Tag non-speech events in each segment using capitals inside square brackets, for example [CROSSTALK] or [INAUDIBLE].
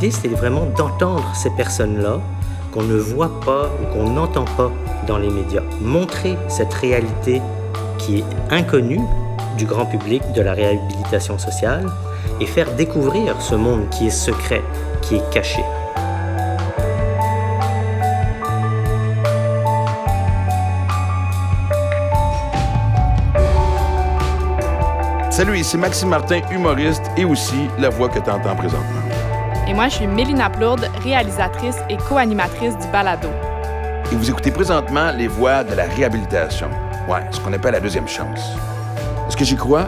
l'idée, c'est vraiment d'entendre ces personnes-là qu'on ne voit pas ou qu'on n'entend pas dans les médias. Montrer cette réalité qui est inconnue du grand public de la réhabilitation sociale et faire découvrir ce monde qui est secret, qui est caché. Salut, ici Maxime Martin, humoriste et aussi la voix que tu entends présentement. Et moi, je suis Mélina Plourde, réalisatrice et co-animatrice du balado. Et vous écoutez présentement les voix de la réhabilitation. Ouais, ce qu'on appelle la deuxième chance. Est-ce que j'y crois?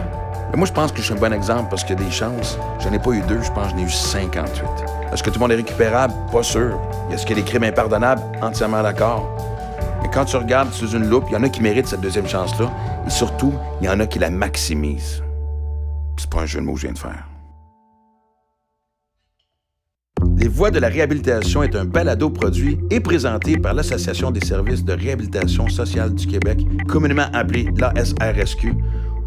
Ben, moi, je pense que je suis un bon exemple parce qu'il y a des chances. J'en ai pas eu deux, je pense que j'en ai eu 58. Est-ce que tout le monde est récupérable? Pas sûr. Est-ce qu'il y a des crimes impardonnables? Entièrement d'accord. Mais quand tu regardes sous une loupe, il y en a qui méritent cette deuxième chance-là. Et surtout, il y en a qui la maximisent. C'est pas un jeu de mots que je viens de faire. Les Voix de la réhabilitation est un balado produit et présenté par l'Association des services de réhabilitation sociale du Québec, communément appelée l'ASRSQ.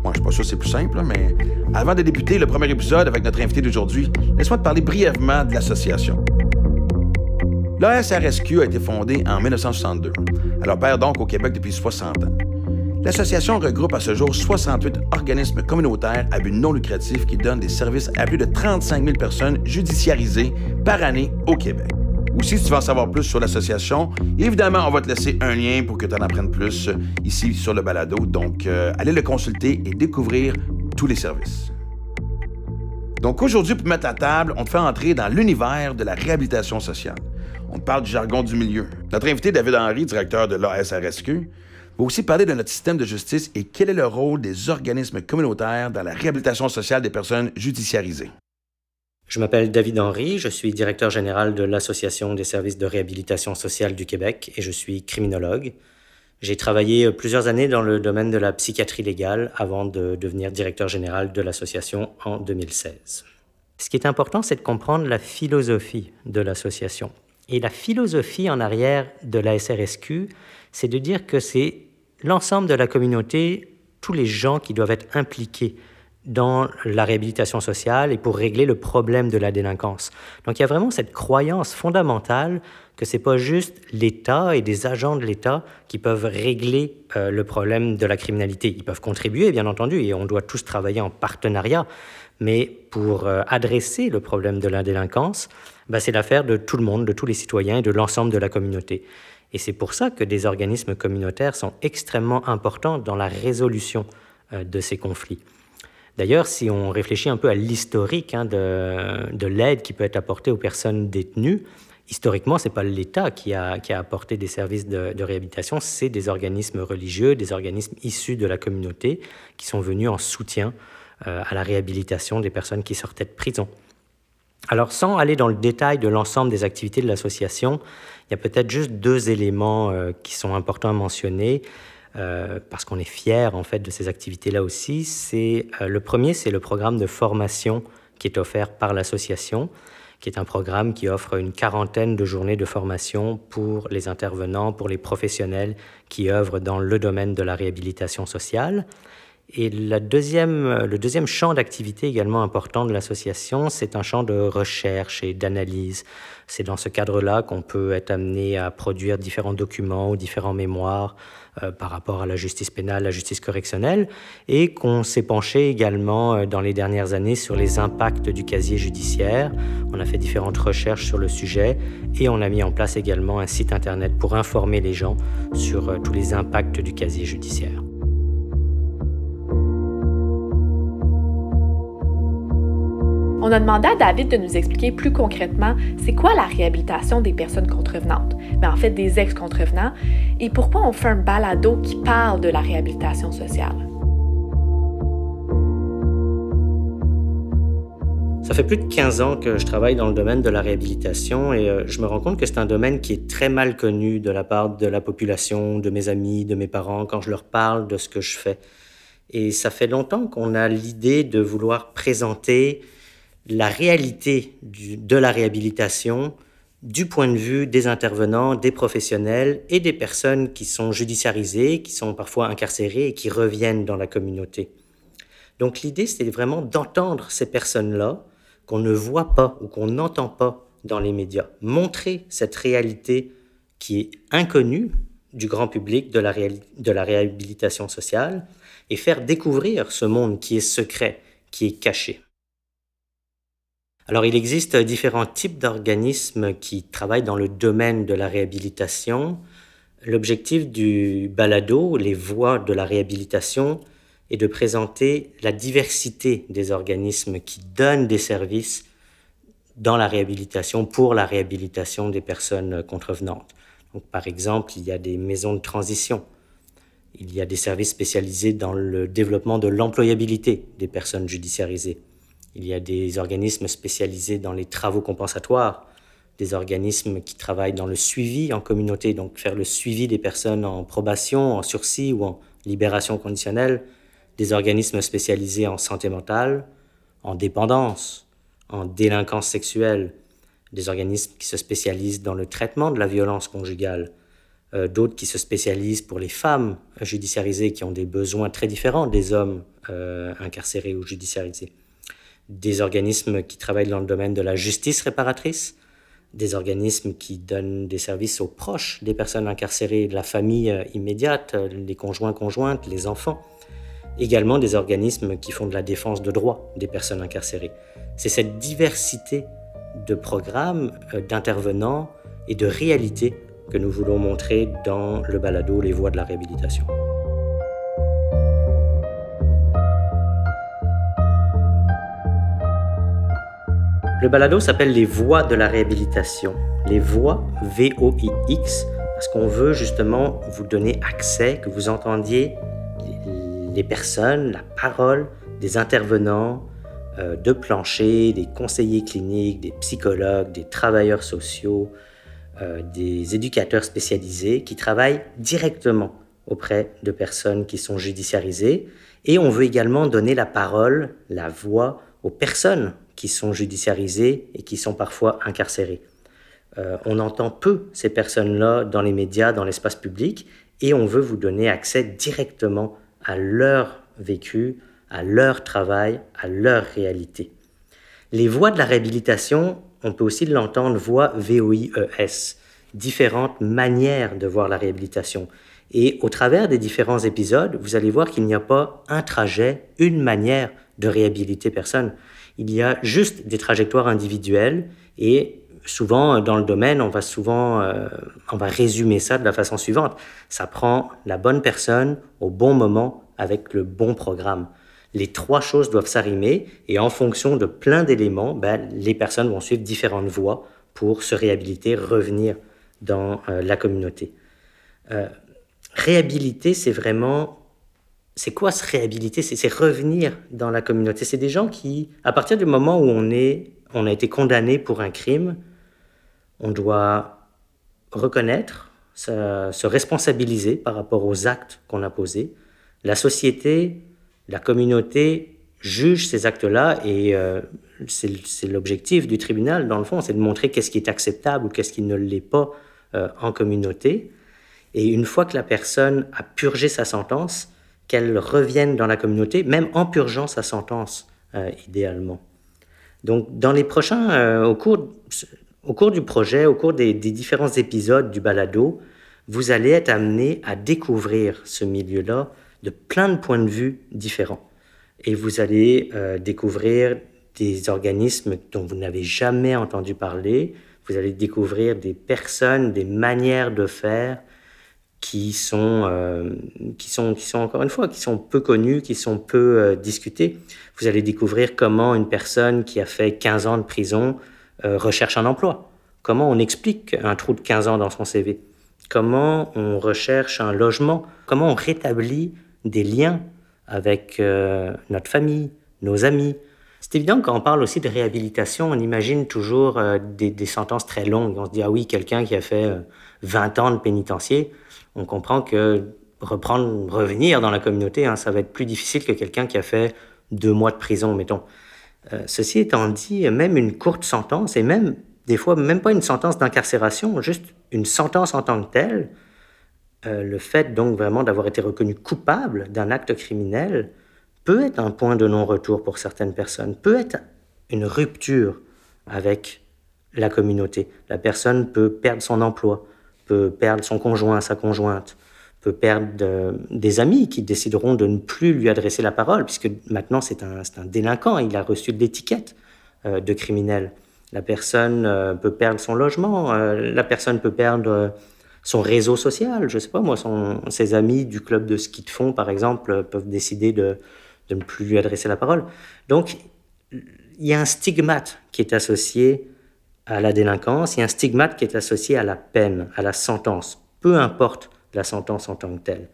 Moi, je suis pas sûr que c'est plus simple, mais avant de débuter le premier épisode avec notre invité d'aujourd'hui, laisse-moi te parler brièvement de l'association. L'ASRSQ a été fondée en 1962. Elle opère donc au Québec depuis 60 ans. L'association regroupe à ce jour 68 organismes communautaires à but non lucratif qui donnent des services à plus de 35 000 personnes judiciarisées par année au Québec. Aussi, si tu veux en savoir plus sur l'association, évidemment, on va te laisser un lien pour que tu en apprennes plus ici sur le balado. Donc, euh, allez le consulter et découvrir tous les services. Donc, aujourd'hui, pour mettre la table, on te fait entrer dans l'univers de la réhabilitation sociale. On parle du jargon du milieu. Notre invité, David Henry, directeur de l'ASRSQ, va aussi parler de notre système de justice et quel est le rôle des organismes communautaires dans la réhabilitation sociale des personnes judiciarisées? Je m'appelle David Henry, je suis directeur général de l'Association des services de réhabilitation sociale du Québec et je suis criminologue. J'ai travaillé plusieurs années dans le domaine de la psychiatrie légale avant de devenir directeur général de l'association en 2016. Ce qui est important, c'est de comprendre la philosophie de l'association. Et la philosophie en arrière de la SRSQ, c'est de dire que c'est l'ensemble de la communauté, tous les gens qui doivent être impliqués dans la réhabilitation sociale et pour régler le problème de la délinquance. Donc il y a vraiment cette croyance fondamentale que c'est pas juste l'État et des agents de l'État qui peuvent régler euh, le problème de la criminalité. Ils peuvent contribuer, bien entendu, et on doit tous travailler en partenariat. Mais pour euh, adresser le problème de la délinquance, bah, c'est l'affaire de tout le monde, de tous les citoyens et de l'ensemble de la communauté. Et c'est pour ça que des organismes communautaires sont extrêmement importants dans la résolution euh, de ces conflits. D'ailleurs, si on réfléchit un peu à l'historique hein, de, l'aide qui peut être apportée aux personnes détenues, historiquement, ce n'est pas l'État qui a, apporté des services de, réhabilitation, c'est des organismes religieux, des organismes issus de la communauté qui sont venus en soutien euh, à la réhabilitation des personnes qui sortaient de prison. Alors, sans aller dans le détail de l'ensemble des activités de l'association, il y a peut-être juste deux éléments euh, qui sont importants à mentionner. Euh, parce qu'on est fier en fait de ces activités-là aussi. C'est euh, le premier, c'est le programme de formation qui est offert par l'association, qui est un programme qui offre une quarantaine de journées de formation pour les intervenants, pour les professionnels qui œuvrent dans le domaine de la réhabilitation sociale. Et la deuxième, le deuxième champ d'activité également important de l'association, c'est un champ de recherche et d'analyse. C'est dans ce cadre-là qu'on peut être amené à produire différents documents ou différents mémoires euh, par rapport à la justice pénale, la justice correctionnelle, et qu'on s'est penché également euh, dans les dernières années sur les impacts du casier judiciaire. On a fait différentes recherches sur le sujet et on a mis en place également un site Internet pour informer les gens sur euh, tous les impacts du casier judiciaire. On a demandé à David de nous expliquer plus concrètement c'est quoi la réhabilitation des personnes contrevenantes, mais en fait des ex-contrevenants, et pourquoi on fait un balado qui parle de la réhabilitation sociale. Ça fait plus de 15 ans que je travaille dans le domaine de la réhabilitation et euh, je me rends compte que c'est un domaine qui est très mal connu de la part de la population, de mes amis, de mes parents, quand je leur parle de ce que je fais. Et ça fait longtemps qu'on a l'idée de vouloir présenter la réalité de la réhabilitation du point de vue des intervenants, des professionnels et des personnes qui sont judiciarisées, qui sont parfois incarcérées et qui reviennent dans la communauté. Donc l'idée, c'est vraiment d'entendre ces personnes-là qu'on ne voit pas ou qu'on n'entend pas dans les médias, montrer cette réalité qui est inconnue du grand public de la, de la réhabilitation sociale et faire découvrir ce monde qui est secret, qui est caché. Alors il existe différents types d'organismes qui travaillent dans le domaine de la réhabilitation. L'objectif du balado, les voies de la réhabilitation, est de présenter la diversité des organismes qui donnent des services dans la réhabilitation pour la réhabilitation des personnes contrevenantes. Donc, par exemple, il y a des maisons de transition, il y a des services spécialisés dans le développement de l'employabilité des personnes judiciarisées. Il y a des organismes spécialisés dans les travaux compensatoires, des organismes qui travaillent dans le suivi en communauté, donc faire le suivi des personnes en probation, en sursis ou en libération conditionnelle, des organismes spécialisés en santé mentale, en dépendance, en délinquance sexuelle, des organismes qui se spécialisent dans le traitement de la violence conjugale, euh, d'autres qui se spécialisent pour les femmes judiciarisées qui ont des besoins très différents des hommes euh, incarcérés ou judiciarisés, des organismes qui travaillent dans le domaine de la justice réparatrice, des organismes qui donnent des services aux proches des personnes incarcérées, de la famille euh, immédiate, les conjoints conjointes, les enfants, également des organismes qui font de la défense de droits des personnes incarcérées. C'est cette diversité de programmes, d'intervenants et de réalités que nous voulons montrer dans le balado Les voies de la réhabilitation. Le balado s'appelle Les voies de la réhabilitation. Les voies V-O-I-X, parce qu'on veut justement vous donner accès, que vous entendiez les personnes, la parole des intervenants euh, de plancher, des conseillers cliniques, des psychologues, des travailleurs sociaux, euh, des éducateurs spécialisés qui travaillent directement auprès de personnes qui sont judiciarisées. Et on veut également donner la parole, la voix aux personnes qui sont judiciarisées et qui sont parfois incarcérées. Euh, on entend peu ces personnes-là dans les médias, dans l'espace public, et on veut vous donner accès directement à leur vécu, à leur travail, à leur réalité. Les voies de la réhabilitation on peut aussi l'entendre voix VOIES, différentes manières de voir la réhabilitation. Et au travers des différents épisodes, vous allez voir qu'il n'y a pas un trajet, une manière de réhabiliter personne. Il y a juste des trajectoires individuelles et souvent dans le domaine, on va souvent, euh, on va résumer ça de la façon suivante. Ça prend la bonne personne au bon moment avec le bon programme les trois choses doivent s'arrimer et en fonction de plein d'éléments, ben, les personnes vont suivre différentes voies pour se réhabiliter, revenir dans euh, la communauté. Euh, réhabiliter, c'est vraiment... C'est quoi se réhabiliter? C'est revenir dans la communauté. C'est des gens qui, à partir du moment où on, est, on a été condamné pour un crime, on doit reconnaître, se responsabiliser par rapport aux actes qu'on a posés. La société la communauté juge ces actes-là et euh, c'est l'objectif du tribunal, dans le fond, c'est de montrer qu'est-ce qui est acceptable ou qu'est-ce qui ne l'est pas euh, en communauté. Et une fois que la personne a purgé sa sentence, qu'elle revienne dans la communauté, même en purgeant sa sentence, euh, idéalement. Donc, dans les prochains, au, cours, au cours du projet, au cours des, des différents épisodes du balado, vous allez être amené à découvrir ce milieu-là de plein de points de vue différents. Et vous allez euh, découvrir des organismes dont vous n'avez jamais entendu parler. Vous allez découvrir des personnes, des manières de faire qui sont, euh, qui sont, qui sont encore une fois, qui sont peu connues, qui sont peu euh, discutées. Vous allez découvrir comment une personne qui a fait 15 ans de prison recherche un emploi. Comment on explique un trou de 15 ans dans son CV. Comment on recherche un logement. Comment on rétablit des liens avec euh, notre famille, nos amis. C'est évident quand on parle aussi de réhabilitation, on imagine toujours euh, des, sentences très longues. On se dit, ah oui, quelqu'un qui a fait 20 euh, ans de pénitencier, on comprend que reprendre, revenir dans la communauté, hein, ça va être plus difficile que quelqu'un qui a fait deux mois de prison, mettons. ceci étant dit, même une courte sentence, et même des fois, même pas une sentence d'incarcération, juste une sentence en tant que telle, euh, le fait donc vraiment d'avoir été reconnu coupable d'un acte criminel peut être un point de non-retour pour certaines personnes, peut être une rupture avec la communauté. La personne peut perdre son emploi, peut perdre son conjoint, sa conjointe, peut perdre des amis qui décideront de ne plus lui adresser la parole, puisque maintenant c'est un, un, délinquant, il a reçu l'étiquette euh, de criminel. La personne euh, peut perdre son logement, euh, la personne peut perdre son réseau social, je sais pas moi, ses amis du club de ski de fond par exemple peuvent décider de, de ne plus lui adresser la parole. Donc il y a un stigmate qui est associé à la délinquance, il y a un stigmate qui est associé à la peine, à la sentence, peu importe la sentence en tant que telle.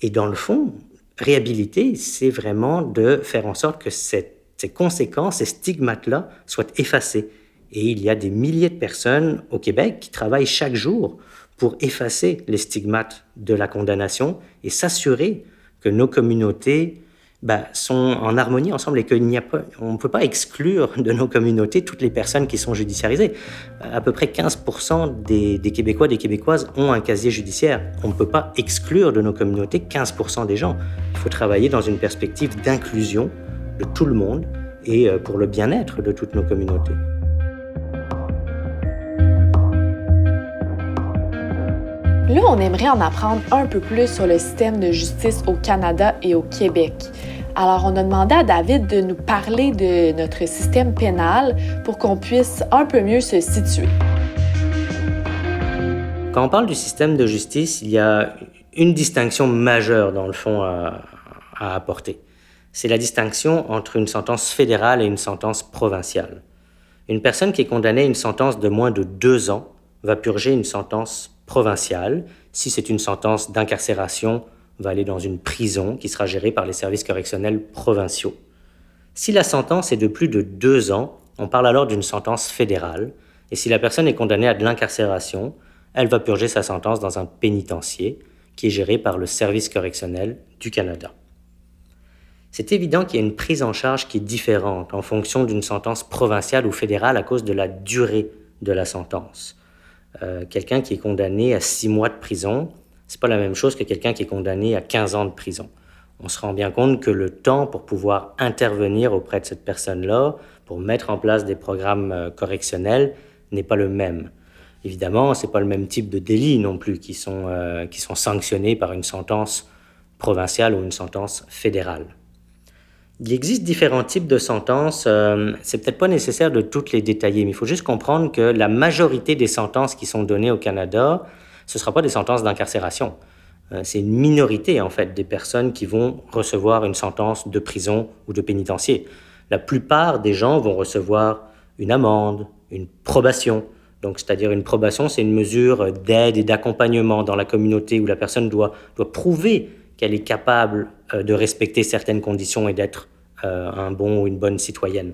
Et dans le fond, réhabiliter, c'est vraiment de faire en sorte que ces conséquences, ces stigmates-là soient effacés. Et il y a des milliers de personnes au Québec qui travaillent chaque jour pour effacer les stigmates de la condamnation et s'assurer que nos communautés bah, sont en harmonie ensemble et qu'on ne peut pas exclure de nos communautés toutes les personnes qui sont judiciarisées. À peu près 15% des, des, Québécois, des Québécoises ont un casier judiciaire. On ne peut pas exclure de nos communautés 15% des gens. Il faut travailler dans une perspective d'inclusion de tout le monde et euh, pour le bien-être de toutes nos communautés. Là, on aimerait en apprendre un peu plus sur le système de justice au Canada et au Québec. Alors, on a demandé à David de nous parler de notre système pénal pour qu'on puisse un peu mieux se situer. Quand on parle du système de justice, il y a une distinction majeure dans le fond à, apporter. C'est la distinction entre une sentence fédérale et une sentence provinciale. Une personne qui est condamnée à une sentence de moins de deux ans va purger une sentence provinciale. Si c'est une sentence d'incarcération, va aller dans une prison qui sera gérée par les services correctionnels provinciaux. Si la sentence est de plus de deux ans, on parle alors d'une sentence fédérale. Et si la personne est condamnée à de l'incarcération, elle va purger sa sentence dans un pénitencier qui est géré par le service correctionnel du Canada. C'est évident qu'il y a une prise en charge qui est différente en fonction d'une sentence provinciale ou fédérale à cause de la durée de la sentence. Euh, quelqu'un qui est condamné à six mois de prison, c'est pas la même chose que quelqu'un qui est condamné à 15 ans de prison. On se rend bien compte que le temps pour pouvoir intervenir auprès de cette personne-là, pour mettre en place des programmes euh, correctionnels, n'est pas le même. Évidemment, c'est pas le même type de délits non plus qui sont, euh, qui sont sanctionnés par une sentence provinciale ou une sentence fédérale. Il existe différents types de sentences. Euh, c'est peut-être pas nécessaire de toutes les détailler, mais il faut juste comprendre que la majorité des sentences qui sont données au Canada, ce ne sera pas des sentences d'incarcération. Euh, c'est une minorité, en fait, des personnes qui vont recevoir une sentence de prison ou de pénitencier. La plupart des gens vont recevoir une amende, une probation. Donc, c'est-à-dire une probation, c'est une mesure d'aide et d'accompagnement dans la communauté où la personne doit, doit prouver qu'elle est capable euh, de respecter certaines conditions et d'être euh, un bon ou une bonne citoyenne.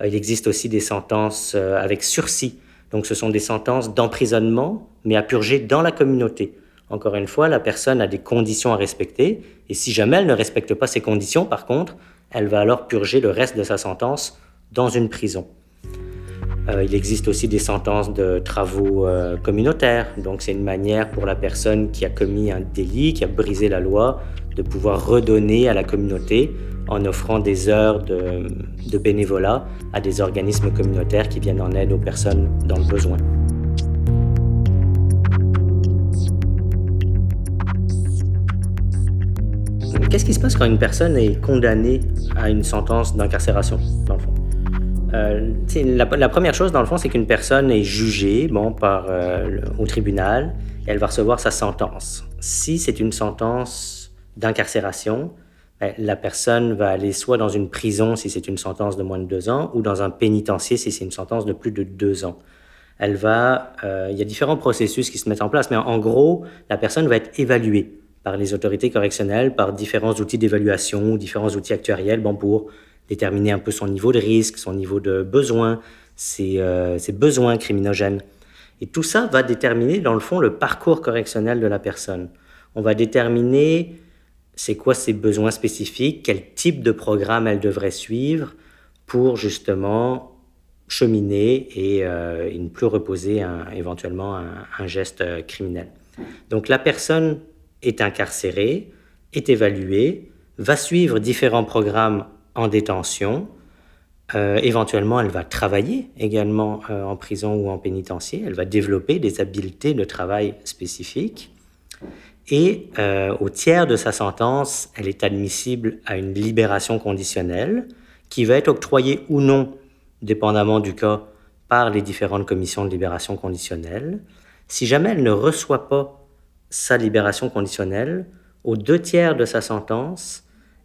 Euh, il existe aussi des sentences avec sursis. Donc ce sont des sentences d'emprisonnement, mais à purger dans la communauté. Encore une fois, la personne a des conditions à respecter, et si jamais elle ne respecte pas ces conditions, par contre, elle va alors purger le reste de sa sentence dans une prison. Euh, il existe aussi des sentences de travaux euh, communautaires. Donc c'est une manière pour la personne qui a commis un délit, qui a brisé la loi, de pouvoir redonner à la communauté en offrant des heures de, de bénévolat à des organismes communautaires qui viennent en aide aux personnes dans le besoin. Qu'est-ce qui se passe quand une personne est condamnée à une sentence d'incarcération, dans le fond? Euh, la, première chose, dans le fond, c'est qu'une personne est jugée bon, par, euh, au tribunal et elle va recevoir sa sentence. Si c'est une sentence d'incarcération, ben, la personne va aller soit dans une prison si c'est une sentence de moins de deux ans ou dans un pénitencier si c'est une sentence de plus de deux ans. Elle va, euh, il y a différents processus qui se mettent en place, mais en gros, la personne va être évaluée par les autorités correctionnelles, par différents outils d'évaluation, différents outils actuariels, bon, pour déterminer un peu son niveau de risque, son niveau de besoin, ses, euh, ses besoins criminogènes. Et tout ça va déterminer, dans le fond, le parcours correctionnel de la personne. On va déterminer c'est quoi ses besoins spécifiques, quel type de programme elle devrait suivre pour justement cheminer et, euh, ne plus reposer éventuellement un, un, geste euh, criminel. Donc la personne est incarcérée, est évaluée, va suivre différents programmes en détention Euh, éventuellement, elle va travailler également euh, en prison ou en pénitencier. Elle va développer des habiletés de travail spécifiques. Et euh, au tiers de sa sentence, elle est admissible à une libération conditionnelle qui va être octroyée ou non, dépendamment du cas, par les différentes commissions de libération conditionnelle. Si jamais elle ne reçoit pas sa libération conditionnelle, aux deux tiers de sa sentence,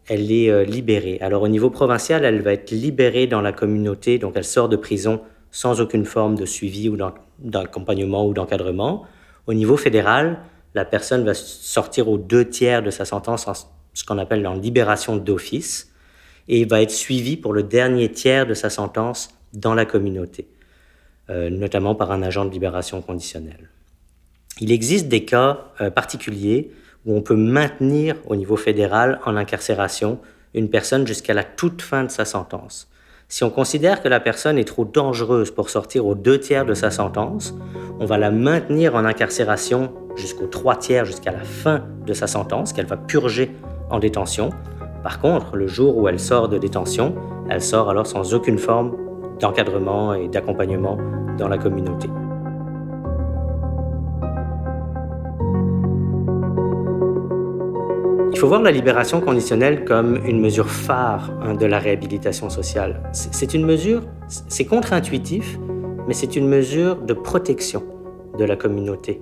elle est euh, libérée. Alors au niveau provincial, elle va être libérée dans la communauté, donc elle sort de prison sans aucune forme de suivi ou d'accompagnement ou d'encadrement. Au niveau fédéral, la personne va sortir aux deux tiers de sa sentence en ce qu'on appelle en libération d'office et va être suivie pour le dernier tiers de sa sentence dans la communauté, euh, notamment par un agent de libération conditionnelle. Il existe des cas euh, particuliers où on peut maintenir au niveau fédéral en incarcération une personne jusqu'à la toute fin de sa sentence. Si on considère que la personne est trop dangereuse pour sortir aux deux tiers de sa sentence, on va la maintenir en incarcération jusqu'aux trois tiers, jusqu'à la fin de sa sentence, qu'elle va purger en détention. Par contre, le jour où elle sort de détention, elle sort alors sans aucune forme d'encadrement et d'accompagnement dans la communauté. Faut voir la libération conditionnelle comme une mesure phare hein, de la réhabilitation sociale. C'est une mesure, c'est contre-intuitif, mais c'est une mesure de protection de la communauté.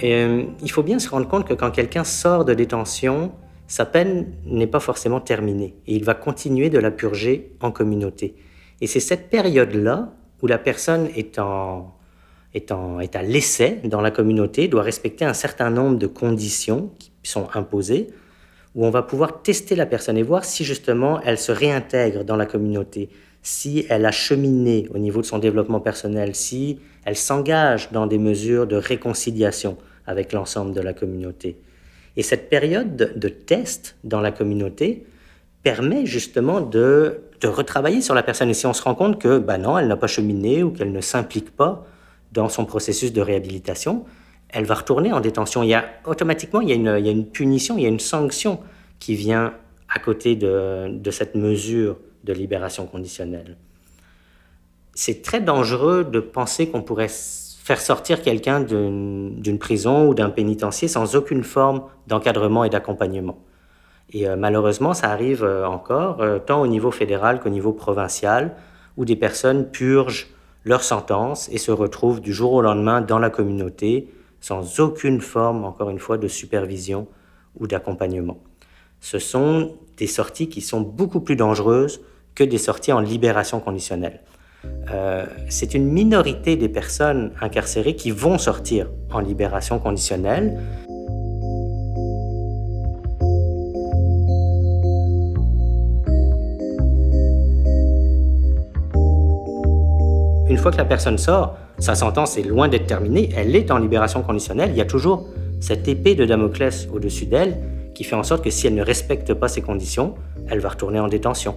Et, euh, il faut bien se rendre compte que quand quelqu'un sort de détention, sa peine n'est pas forcément terminée et il va continuer de la purger en communauté. Et c'est cette période-là où la personne est, en, est, en, est à l'essai dans la communauté, doit respecter un certain nombre de conditions sont imposées, où on va pouvoir tester la personne et voir si justement elle se réintègre dans la communauté, si elle a cheminé au niveau de son développement personnel, si elle s'engage dans des mesures de réconciliation avec l'ensemble de la communauté. Et cette période de, test dans la communauté permet justement de, de, retravailler sur la personne. Et si on se rend compte que, bah non, elle n'a pas cheminé ou qu'elle ne s'implique pas dans son processus de réhabilitation, elle va retourner en détention. Il y a, automatiquement, il y a, une, punition, il y a une sanction qui vient à côté de, de cette mesure de libération conditionnelle. C'est très dangereux de penser qu'on pourrait faire sortir quelqu'un d'une prison ou d'un pénitencier sans aucune forme d'encadrement et d'accompagnement. Et euh, malheureusement, ça arrive euh, encore, euh, tant au niveau fédéral qu'au niveau provincial, où des personnes purgent leur sentence et se retrouvent du jour au lendemain dans la communauté, sans aucune forme, encore une fois, de supervision ou d'accompagnement. Ce sont des sorties qui sont beaucoup plus dangereuses que des sorties en libération conditionnelle. Euh, c'est une minorité des personnes incarcérées qui vont sortir en libération conditionnelle. Fois que la personne sort, sa sentence est loin d'être terminée, elle est en libération conditionnelle, il y a toujours cette épée de Damoclès au-dessus d'elle qui fait en sorte que si elle ne respecte pas ces conditions, elle va retourner en détention.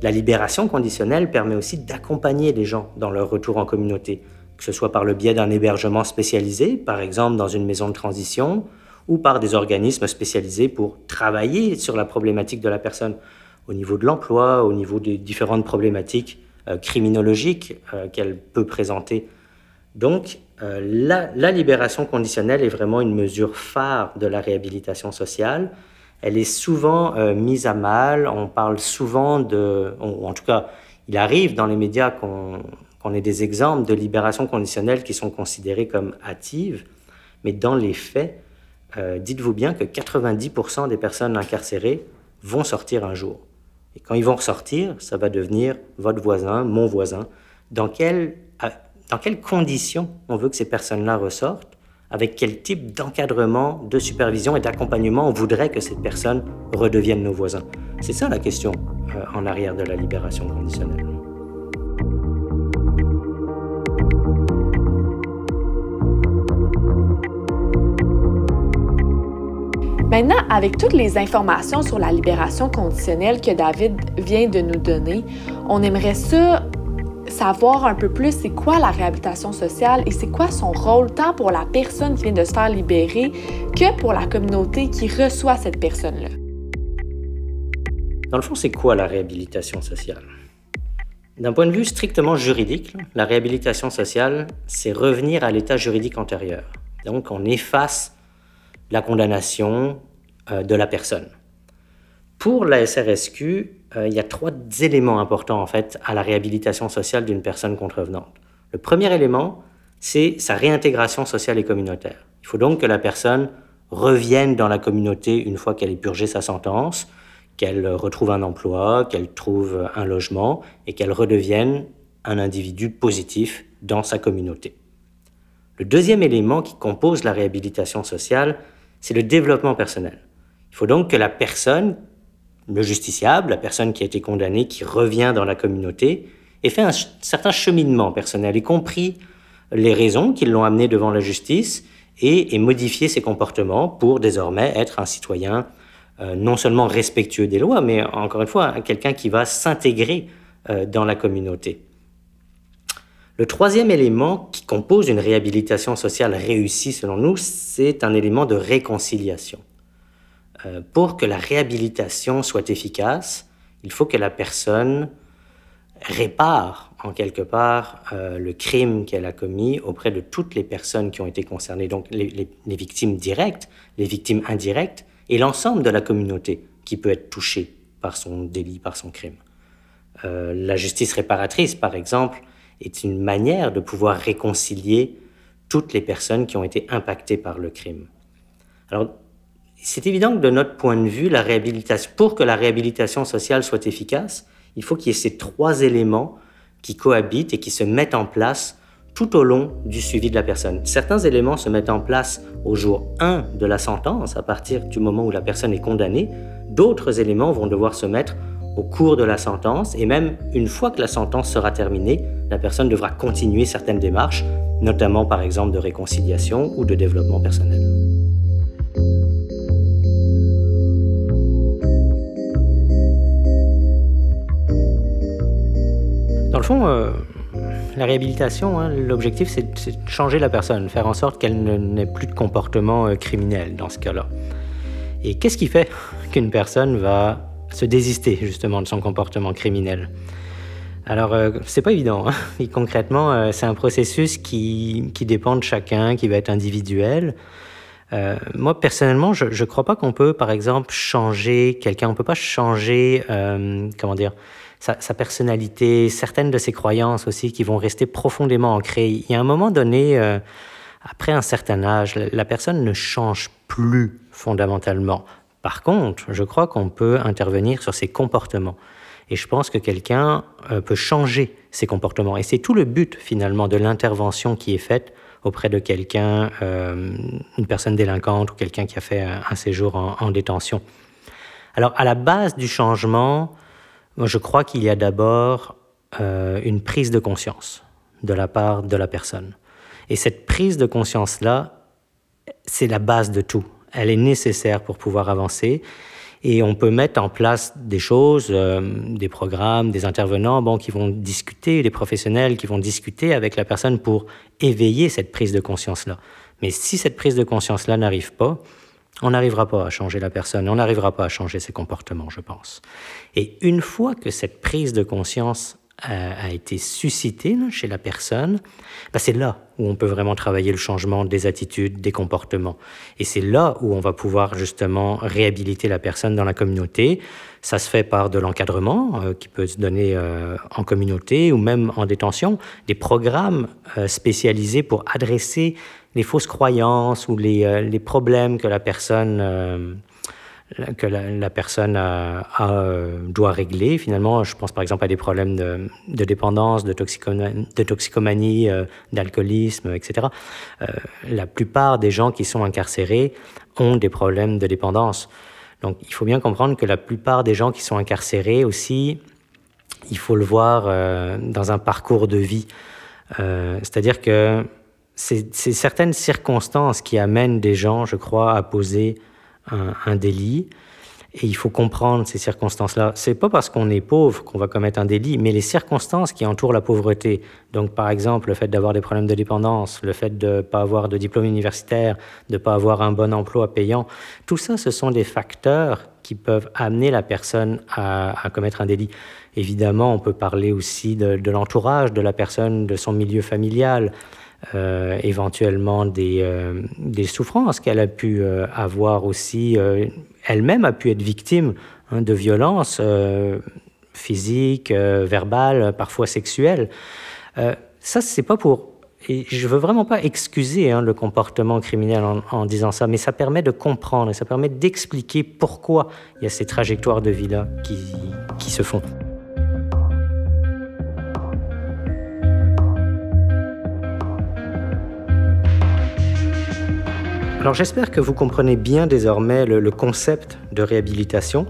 La libération conditionnelle permet aussi d'accompagner les gens dans leur retour en communauté, que ce soit par le biais d'un hébergement spécialisé, par exemple dans une maison de transition, ou par des organismes spécialisés pour travailler sur la problématique de la personne au niveau de l'emploi, au niveau des différentes problématiques euh, criminologiques euh, qu'elle peut présenter. Donc, euh, la, la, libération conditionnelle est vraiment une mesure phare de la réhabilitation sociale. Elle est souvent mise à mal. On parle souvent de, en tout cas, il arrive dans les médias qu'on ait des exemples de libération conditionnelle qui sont considérées comme hâtives, mais dans les faits, dites-vous bien que 90% des personnes incarcérées vont sortir un jour. Et quand ils vont ressortir, ça va devenir votre voisin, mon voisin. Dans, dans quelles conditions on veut que ces personnes-là ressortent? Avec quel type d'encadrement, de supervision et d'accompagnement on voudrait que ces personnes redeviennent nos voisins? C'est ça la question euh, en arrière de la libération conditionnelle. Maintenant, avec toutes les informations sur la libération conditionnelle que David vient de nous donner, on aimerait ça savoir un peu plus c'est quoi la réhabilitation sociale et c'est quoi son rôle tant pour la personne qui vient de se faire libérer que pour la communauté qui reçoit cette personne-là. Dans le fond, c'est quoi la réhabilitation sociale? D'un point de vue strictement juridique, la réhabilitation sociale, c'est revenir à l'état juridique antérieur. Donc on efface la condamnation euh, de la personne. Pour la SRSQ, euh, il y a trois éléments importants en fait à la réhabilitation sociale d'une personne contrevenante. Le premier élément, c'est sa réintégration sociale et communautaire. Il faut donc que la personne revienne dans la communauté une fois qu'elle ait purgé sa sentence, qu'elle retrouve un emploi, qu'elle trouve un logement et qu'elle redevienne un individu positif dans sa communauté. Le deuxième élément qui compose la réhabilitation sociale, c'est le développement personnel. Il faut donc que la personne, le justiciable, la personne qui a été condamnée, qui revient dans la communauté, ait fait un certain cheminement personnel, y compris les raisons qui l'ont amené devant la justice et, modifier ses comportements pour désormais être un citoyen euh, non seulement respectueux des lois, mais encore une fois, quelqu'un qui va s'intégrer euh, dans la communauté. Le troisième élément qui compose une réhabilitation sociale réussie, selon nous, c'est un élément de réconciliation. Euh, pour que la réhabilitation soit efficace, il faut que la personne répare en quelque part euh, le crime qu'elle a commis auprès de toutes les personnes qui ont été concernées, donc les, victimes directes, les victimes indirectes et l'ensemble de la communauté qui peut être touchée par son délit, par son crime. Euh, la justice réparatrice, par exemple, est une manière de pouvoir réconcilier toutes les personnes qui ont été impactées par le crime. Alors, c'est évident que de notre point de vue, pour que la réhabilitation sociale soit efficace, il faut qu'il y ait ces trois éléments qui cohabitent et qui se mettent en place tout au long du suivi de la personne. Certains éléments se mettent en place au jour 1 de la sentence, à partir du moment où la personne est condamnée. D'autres éléments vont devoir se mettre au cours de la sentence et même une fois que la sentence sera terminée, la personne devra continuer certaines démarches, notamment par exemple de réconciliation ou de développement personnel. Dans le fond, euh, la réhabilitation, hein, l'objectif, c'est de changer la personne, faire en sorte qu'elle n'ait plus de comportement euh, criminel dans ce cas-là. Et qu'est-ce qui fait qu'une personne va se désister justement de son comportement criminel alors, euh, c'est pas évident. Hein. [LAUGHS] Et concrètement, c'est un processus qui, qui, dépend de chacun, qui va être individuel. moi, personnellement, je ne crois pas qu'on peut, par exemple, changer quelqu'un. On peut pas changer, comment dire, sa, personnalité, certaines de ses croyances aussi qui vont rester profondément ancrées. Il y a un moment donné, euh, après un certain âge, la, personne ne change plus fondamentalement. Par contre, je crois qu'on peut intervenir sur ses comportements. Et je pense que quelqu'un euh, peut changer ses comportements. Et c'est tout le but finalement de l'intervention qui est faite auprès de quelqu'un, euh, une personne délinquante ou quelqu'un qui a fait un, séjour en, en, détention. Alors à la base du changement, je crois qu'il y a d'abord euh, une prise de conscience de la part de la personne. Et cette prise de conscience-là, c'est la base de tout. Elle est nécessaire pour pouvoir avancer. Et on peut mettre en place des choses, euh, des programmes, des intervenants bon, qui vont discuter, des professionnels qui vont discuter avec la personne pour éveiller cette prise de conscience-là. Mais si cette prise de conscience-là n'arrive pas, on n'arrivera pas à changer la personne, on n'arrivera pas à changer ses comportements, je pense. Et une fois que cette prise de conscience a, été suscitée chez la personne, bah, c'est là où on peut vraiment travailler le changement des attitudes, des comportements. Et c'est là où on va pouvoir justement réhabiliter la personne dans la communauté. Ça se fait par de l'encadrement euh, qui peut se donner euh, en communauté ou même en détention, des programmes euh, spécialisés pour adresser les fausses croyances ou les, problèmes que la personne, que la, personne euh, doit régler. Finalement, je pense par exemple à des problèmes de, dépendance, de toxicomanie, de toxicomanie d'alcoolisme, etc. la plupart des gens qui sont incarcérés ont des problèmes de dépendance. Donc il faut bien comprendre que la plupart des gens qui sont incarcérés aussi, il faut le voir dans un parcours de vie. C'est-à-dire que c'est certaines circonstances qui amènent des gens, je crois, à poser un, délit. Et il faut comprendre ces circonstances-là. C'est pas parce qu'on est pauvre qu'on va commettre un délit, mais les circonstances qui entourent la pauvreté. Donc, par exemple, le fait d'avoir des problèmes de dépendance, le fait de ne pas avoir de diplôme universitaire, de ne pas avoir un bon emploi payant, tout ça, ce sont des facteurs qui peuvent amener la personne à, commettre un délit. Évidemment, on peut parler aussi de l'entourage de la personne, de son milieu familial, euh, éventuellement des, euh, des souffrances qu'elle a pu euh, avoir aussi. Elle-même a pu être victime hein, de violences physiques, verbales, parfois sexuelles. ça, c'est pas pour et je veux vraiment pas excuser hein, le comportement criminel en, en, disant ça, mais ça permet de comprendre et ça permet d'expliquer pourquoi il y a ces trajectoires de vie-là qui, qui se font. Alors j'espère que vous comprenez bien désormais le, concept de réhabilitation.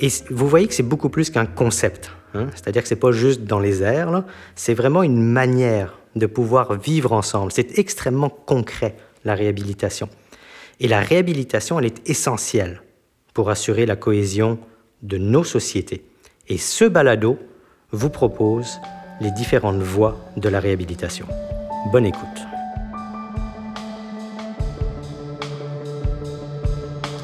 Et vous voyez que c'est beaucoup plus qu'un concept. Hein? C'est-à-dire que c'est pas juste dans les airs, c'est vraiment une manière de pouvoir vivre ensemble. C'est extrêmement concret, la réhabilitation. Et la réhabilitation, elle est essentielle pour assurer la cohésion de nos sociétés. Et ce balado vous propose les différentes voies de la réhabilitation. Bonne écoute.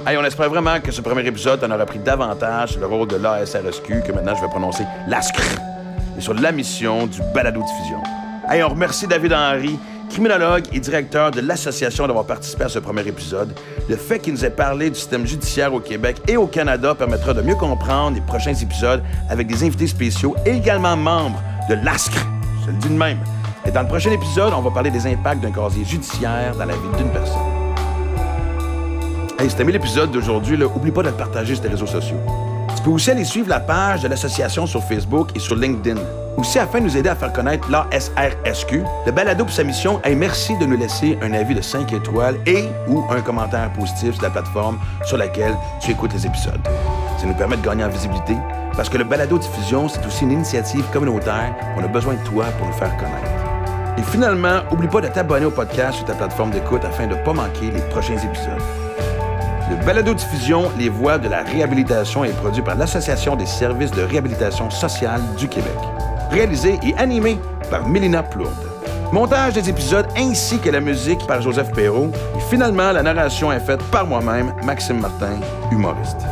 On espère vraiment que ce premier épisode en aura pris davantage sur le rôle de l'ASRSQ, que maintenant je vais prononcer l'ASCR, et sur la mission du balado-diffusion. Hey, on remercie David Henry, criminologue et directeur de l'association, d'avoir participé à ce premier épisode. Le fait qu'il nous ait parlé du système judiciaire au Québec et au Canada permettra de mieux comprendre les prochains épisodes avec des invités spéciaux et également membres de l'ASCR. Je le dis de même. Et dans le prochain épisode, on va parler des impacts d'un casier judiciaire dans la vie d'une personne. Hey, si t'as aimé l'épisode d'aujourd'hui, oublie pas de le partager sur tes réseaux sociaux. Tu peux aussi aller suivre la page de l'association sur Facebook et sur LinkedIn. Aussi, afin de nous aider à faire connaître l'ASRSQ, le balado pour sa mission merci de nous laisser un avis de 5 étoiles et ou un commentaire positif sur la plateforme sur laquelle tu écoutes les épisodes. Ça nous permet de gagner en visibilité parce que le balado diffusion, c'est aussi une initiative communautaire. On a besoin de toi pour nous faire connaître. Et finalement, oublie pas de t'abonner au podcast sur ta plateforme d'écoute afin de ne pas manquer les prochains épisodes. Le balado-diffusion Les Voix de la réhabilitation est produit par l'Association des services de réhabilitation sociale du Québec. Réalisé et animé par Mélina Plourde. Montage des épisodes ainsi que la musique par Joseph Perrault. Et finalement, la narration est faite par moi-même, Maxime Martin, humoriste.